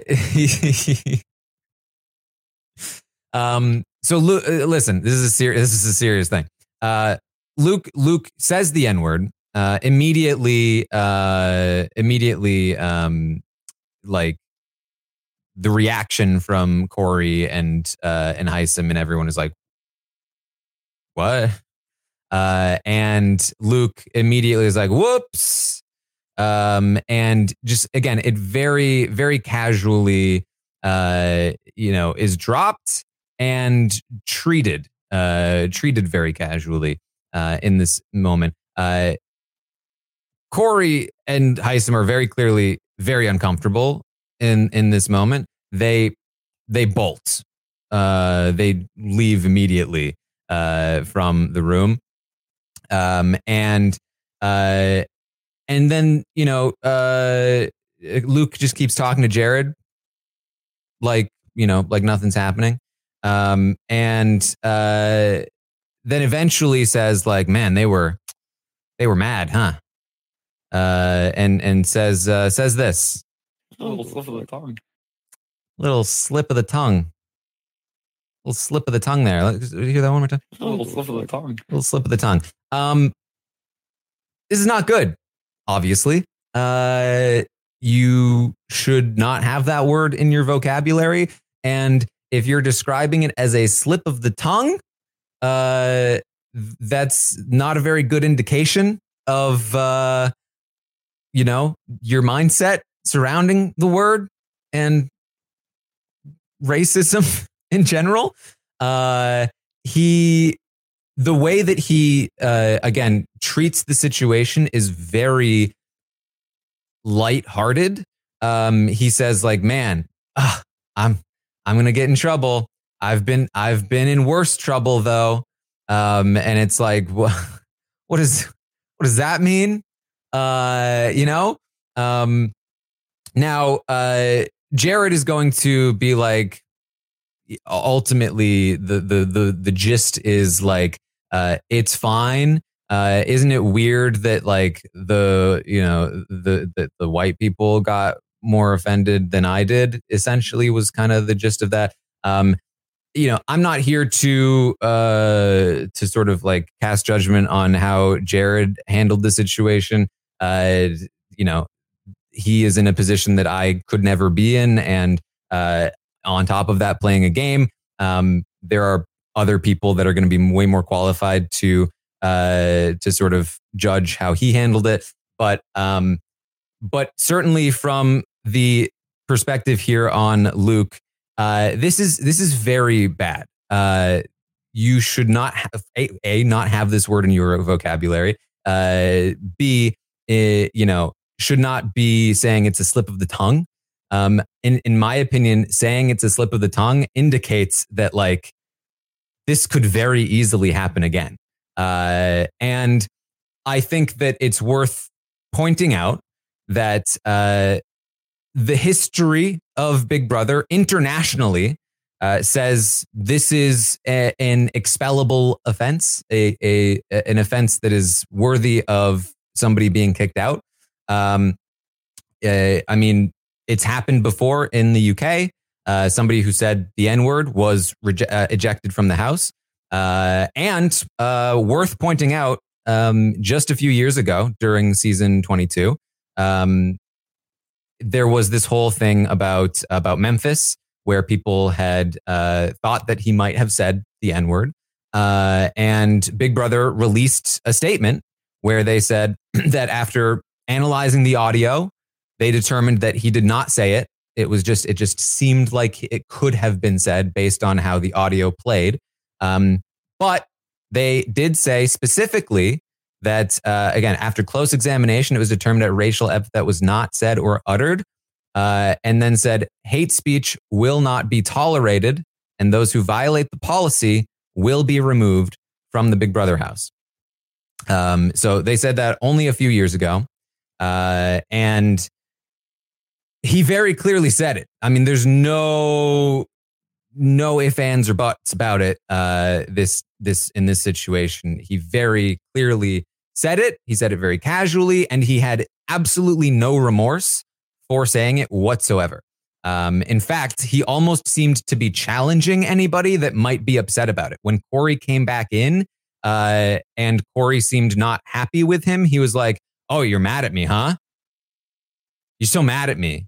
um, so uh, listen, this is a serious this is a serious thing. Uh, Luke Luke says the N word uh, immediately. Uh, immediately, um, like the reaction from Corey and uh, and Hisam and everyone is like, "What?" Uh, and Luke immediately is like, "Whoops!" Um, and just again, it very very casually, uh, you know, is dropped and treated uh, treated very casually uh, in this moment. Uh, Corey and Hisam are very clearly very uncomfortable in in this moment. They they bolt. Uh, they leave immediately uh, from the room, um, and uh, and then you know uh, Luke just keeps talking to Jared, like you know, like nothing's happening, um, and uh, then eventually says like, "Man, they were they were mad, huh?" Uh, and and says uh, says this
A little slip of the tongue.
little slip of the tongue, little slip of the tongue there. Let- Hear that one more time.
A little slip of the tongue.
little slip of the tongue. Um, this is not good. Obviously, uh, you should not have that word in your vocabulary. And if you're describing it as a slip of the tongue, uh, that's not a very good indication of, uh, you know, your mindset surrounding the word and racism in general. Uh, he the way that he uh, again treats the situation is very lighthearted. Um, he says like, "Man, ah, I'm I'm gonna get in trouble. I've been I've been in worse trouble though." Um, and it's like, what what is what does that mean? Uh, you know. Um, now, uh, Jared is going to be like, ultimately the the the the gist is like uh it's fine. Uh isn't it weird that like the you know the the, the white people got more offended than i did essentially was kind of the gist of that? Um you know i'm not here to uh to sort of like cast judgment on how jared handled the situation. Uh you know he is in a position that i could never be in and uh on top of that playing a game um, there are other people that are going to be way more qualified to uh, to sort of judge how he handled it. But um, but certainly from the perspective here on luke uh, this is this is very bad. Uh, you should not have a, a not have this word in your vocabulary. Uh, b eh, you know should not be saying it's a slip of the tongue. Um, in in my opinion, saying it's a slip of the tongue indicates that like this could very easily happen again. Uh, and I think that it's worth pointing out that uh, the history of Big Brother internationally uh, says this is a, an expellable offense, a, a an offense that is worthy of somebody being kicked out. Um, uh, I mean, it's happened before in the UK. Uh, somebody who said the N word was reje- uh, ejected from the house. Uh, and uh, worth pointing out, um, just a few years ago during season 22, um, there was this whole thing about about Memphis where people had uh, thought that he might have said the N word. Uh, and Big Brother released a statement where they said that after analyzing the audio, they determined that he did not say it. It was just, it just seemed like it could have been said based on how the audio played. Um, but they did say specifically that, uh, again, after close examination, it was determined that racial epithet was not said or uttered. Uh, and then said hate speech will not be tolerated, and those who violate the policy will be removed from the Big Brother house. Um, so they said that only a few years ago. Uh, and he very clearly said it. I mean, there's no no ifs, ands, or buts about it. Uh, this this in this situation, he very clearly said it. He said it very casually, and he had absolutely no remorse for saying it whatsoever. Um, in fact, he almost seemed to be challenging anybody that might be upset about it. When Corey came back in, uh, and Corey seemed not happy with him, he was like, "Oh, you're mad at me, huh? You're so mad at me."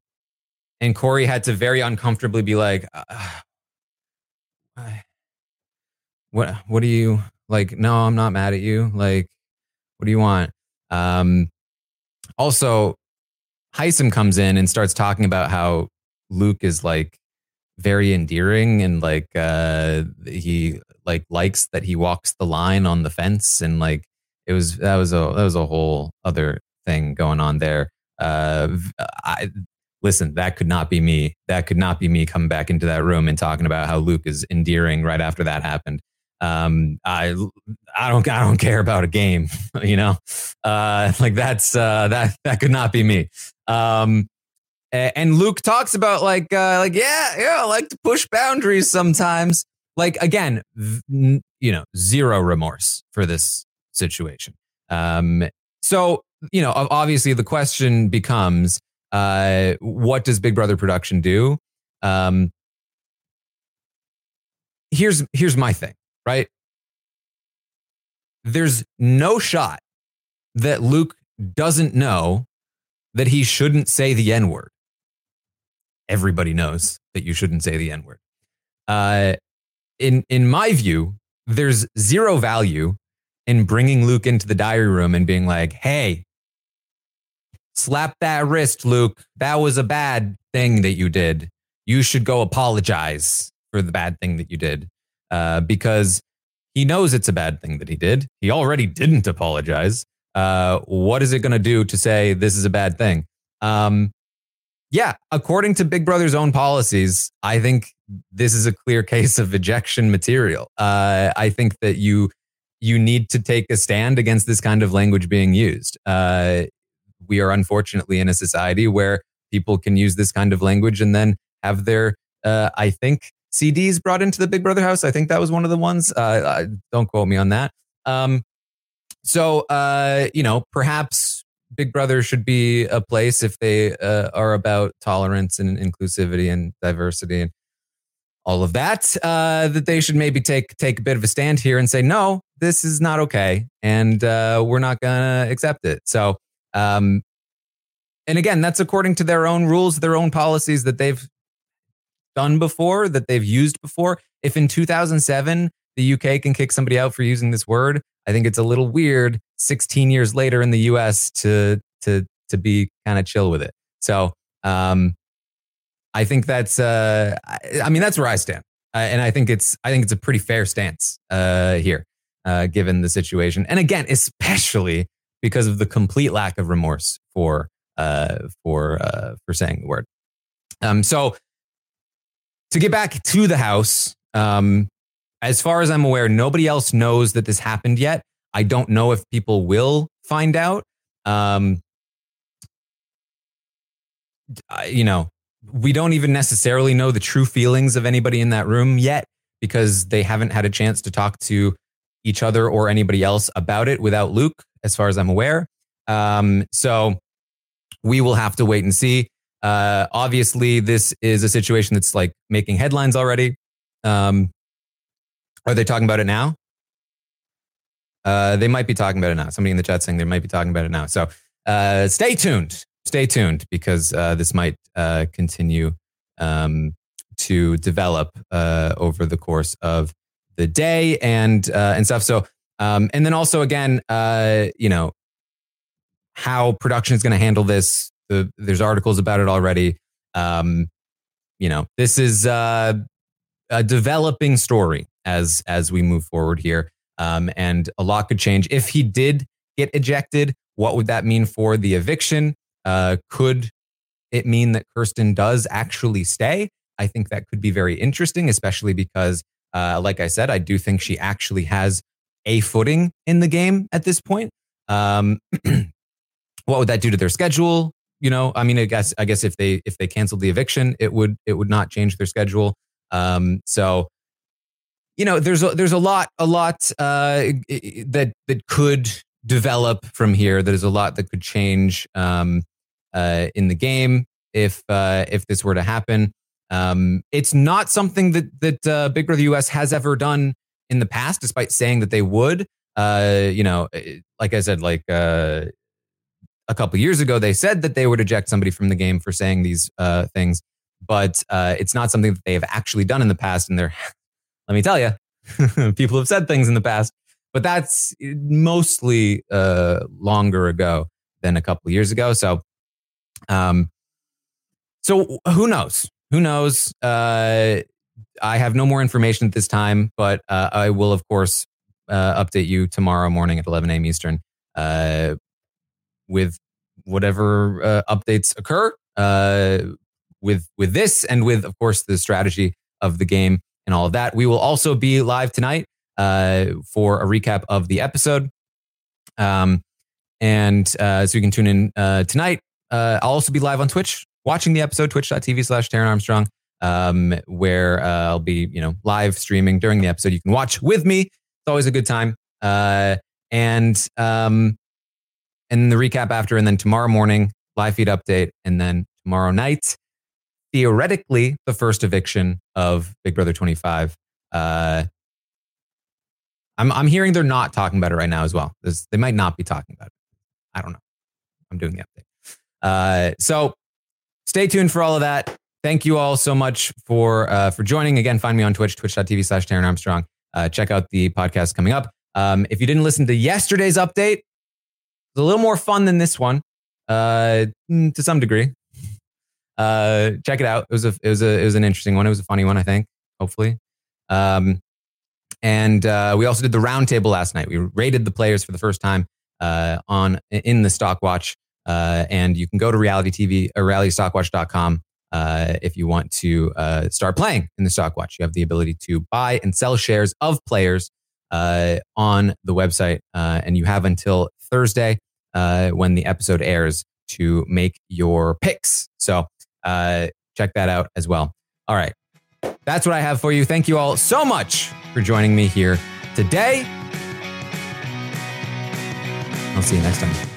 And Corey had to very uncomfortably be like, uh, "What? What do you like? No, I'm not mad at you. Like, what do you want?" Um, also, Hisam comes in and starts talking about how Luke is like very endearing and like uh he like likes that he walks the line on the fence and like it was that was a that was a whole other thing going on there. Uh I listen, that could not be me. That could not be me coming back into that room and talking about how Luke is endearing right after that happened. Um, I, I don't, I don't care about a game, you know, uh, like that's, uh, that, that could not be me. Um, and Luke talks about like, uh, like, yeah, yeah, I like to push boundaries sometimes. Like again, you know, zero remorse for this situation. Um, so, you know, obviously the question becomes, uh, what does Big Brother production do? Um, here's, here's my thing right? There's no shot that Luke doesn't know that he shouldn't say the N word. Everybody knows that you shouldn't say the N word. Uh, in in my view, there's zero value in bringing Luke into the diary room and being like, "Hey, slap that wrist, Luke. That was a bad thing that you did. You should go apologize for the bad thing that you did." uh, because he knows it's a bad thing that he did. He already didn't apologize. Uh, what is it going to do to say this is a bad thing? Um, yeah, according to Big Brother's own policies, I think this is a clear case of ejection material. Uh, I think that you you need to take a stand against this kind of language being used. Uh, we are unfortunately in a society where people can use this kind of language and then have their, uh, I think, CDs brought into the Big Brother house. I think that was one of the ones. Uh, don't quote me on that. Um, so, uh, you know, perhaps Big Brother should be a place if they uh, are about tolerance and inclusivity and diversity and all of that. Uh, that they should maybe take take a bit of a stand here and say, no, this is not okay, and uh, we're not gonna accept it. So, um, and again, that's according to their own rules, their own policies that they've done before, that they've used before. If in 2007 the UK can kick somebody out for using this word, I think it's a little weird 16 years later in the US to to to be kind of chill with it. So, um, I think that's uh, I, mean that's where I stand, uh, and I think it's I think it's a pretty fair stance uh, here, uh, given the situation, and again, especially because of the complete lack of remorse for uh, for uh, for saying the word. Um, so to get back to the house, um, as far as I'm aware, nobody else knows that this happened yet. I don't know if people will find out. Um, you know, we don't even necessarily know the true feelings of anybody in that room yet because they haven't had a chance to talk to each other or anybody else about it without Luke, as far as I'm aware. Um, so we will have to wait and see. Uh, obviously, this is a situation that's like making headlines already. Um, are they talking about it now? Uh, they might be talking about it now. Somebody in the chat saying they might be talking about it now. So uh, stay tuned. Stay tuned because uh, this might uh, continue um, to develop uh, over the course of the day and uh, and stuff. So um, and then also again, uh, you know, how production is going to handle this. The, there's articles about it already. Um, you know, this is uh, a developing story as as we move forward here, um, and a lot could change. If he did get ejected, what would that mean for the eviction? Uh, could it mean that Kirsten does actually stay? I think that could be very interesting, especially because, uh, like I said, I do think she actually has a footing in the game at this point. Um, what would that do to their schedule? You know, I mean, I guess I guess if they if they canceled the eviction, it would it would not change their schedule. Um, so, you know, there's a, there's a lot a lot uh, that that could develop from here. There's a lot that could change um, uh, in the game if uh, if this were to happen. Um, it's not something that that uh, Big Brother US has ever done in the past, despite saying that they would. Uh, you know, eh, like I said, like uh, a couple years ago, they said that they would eject somebody from the game for saying these uh, things, but uh, it's not something that they have actually done in the past. And they're, let me tell you, people have said things in the past, but that's mostly uh, longer ago than a couple years ago. So, um, so who knows? Who knows? Uh, I have no more information at this time, but uh, I will, of course, uh, update you tomorrow morning at 11 a.m. Eastern uh, with whatever uh, updates occur uh, with with this and with, of course, the strategy of the game and all of that. We will also be live tonight uh, for a recap of the episode, um, and uh, so you can tune in uh, tonight. Uh, I'll also be live on Twitch watching the episode, twitch.tv slash Taran Armstrong, um, where uh, I'll be, you know, live streaming during the episode. You can watch with me. It's always a good time. Uh, and um, and the recap after, and then tomorrow morning, live feed update, and then tomorrow night, theoretically, the first eviction of Big Brother 25. Uh, I'm I'm hearing they're not talking about it right now as well. They might not be talking about it. I don't know. I'm doing the update. Uh, so stay tuned for all of that. Thank you all so much for uh, for joining. Again, find me on Twitch, twitch.tv slash Taran Armstrong. Uh, check out the podcast coming up. Um, if you didn't listen to yesterday's update, it's a little more fun than this one, uh, mm, to some degree. Uh, check it out. It was a it was a it was an interesting one. It was a funny one, I think. Hopefully. Um, and uh, we also did the roundtable last night. We rated the players for the first time uh, on in the Stock Watch. Uh, and you can go to reality TV or realitystockwatch.com uh, if you want to uh, start playing in the Stock Watch. You have the ability to buy and sell shares of players uh, on the website, uh, and you have until Thursday uh, when the episode airs to make your picks. So uh, check that out as well. All right. That's what I have for you. Thank you all so much for joining me here today. I'll see you next time.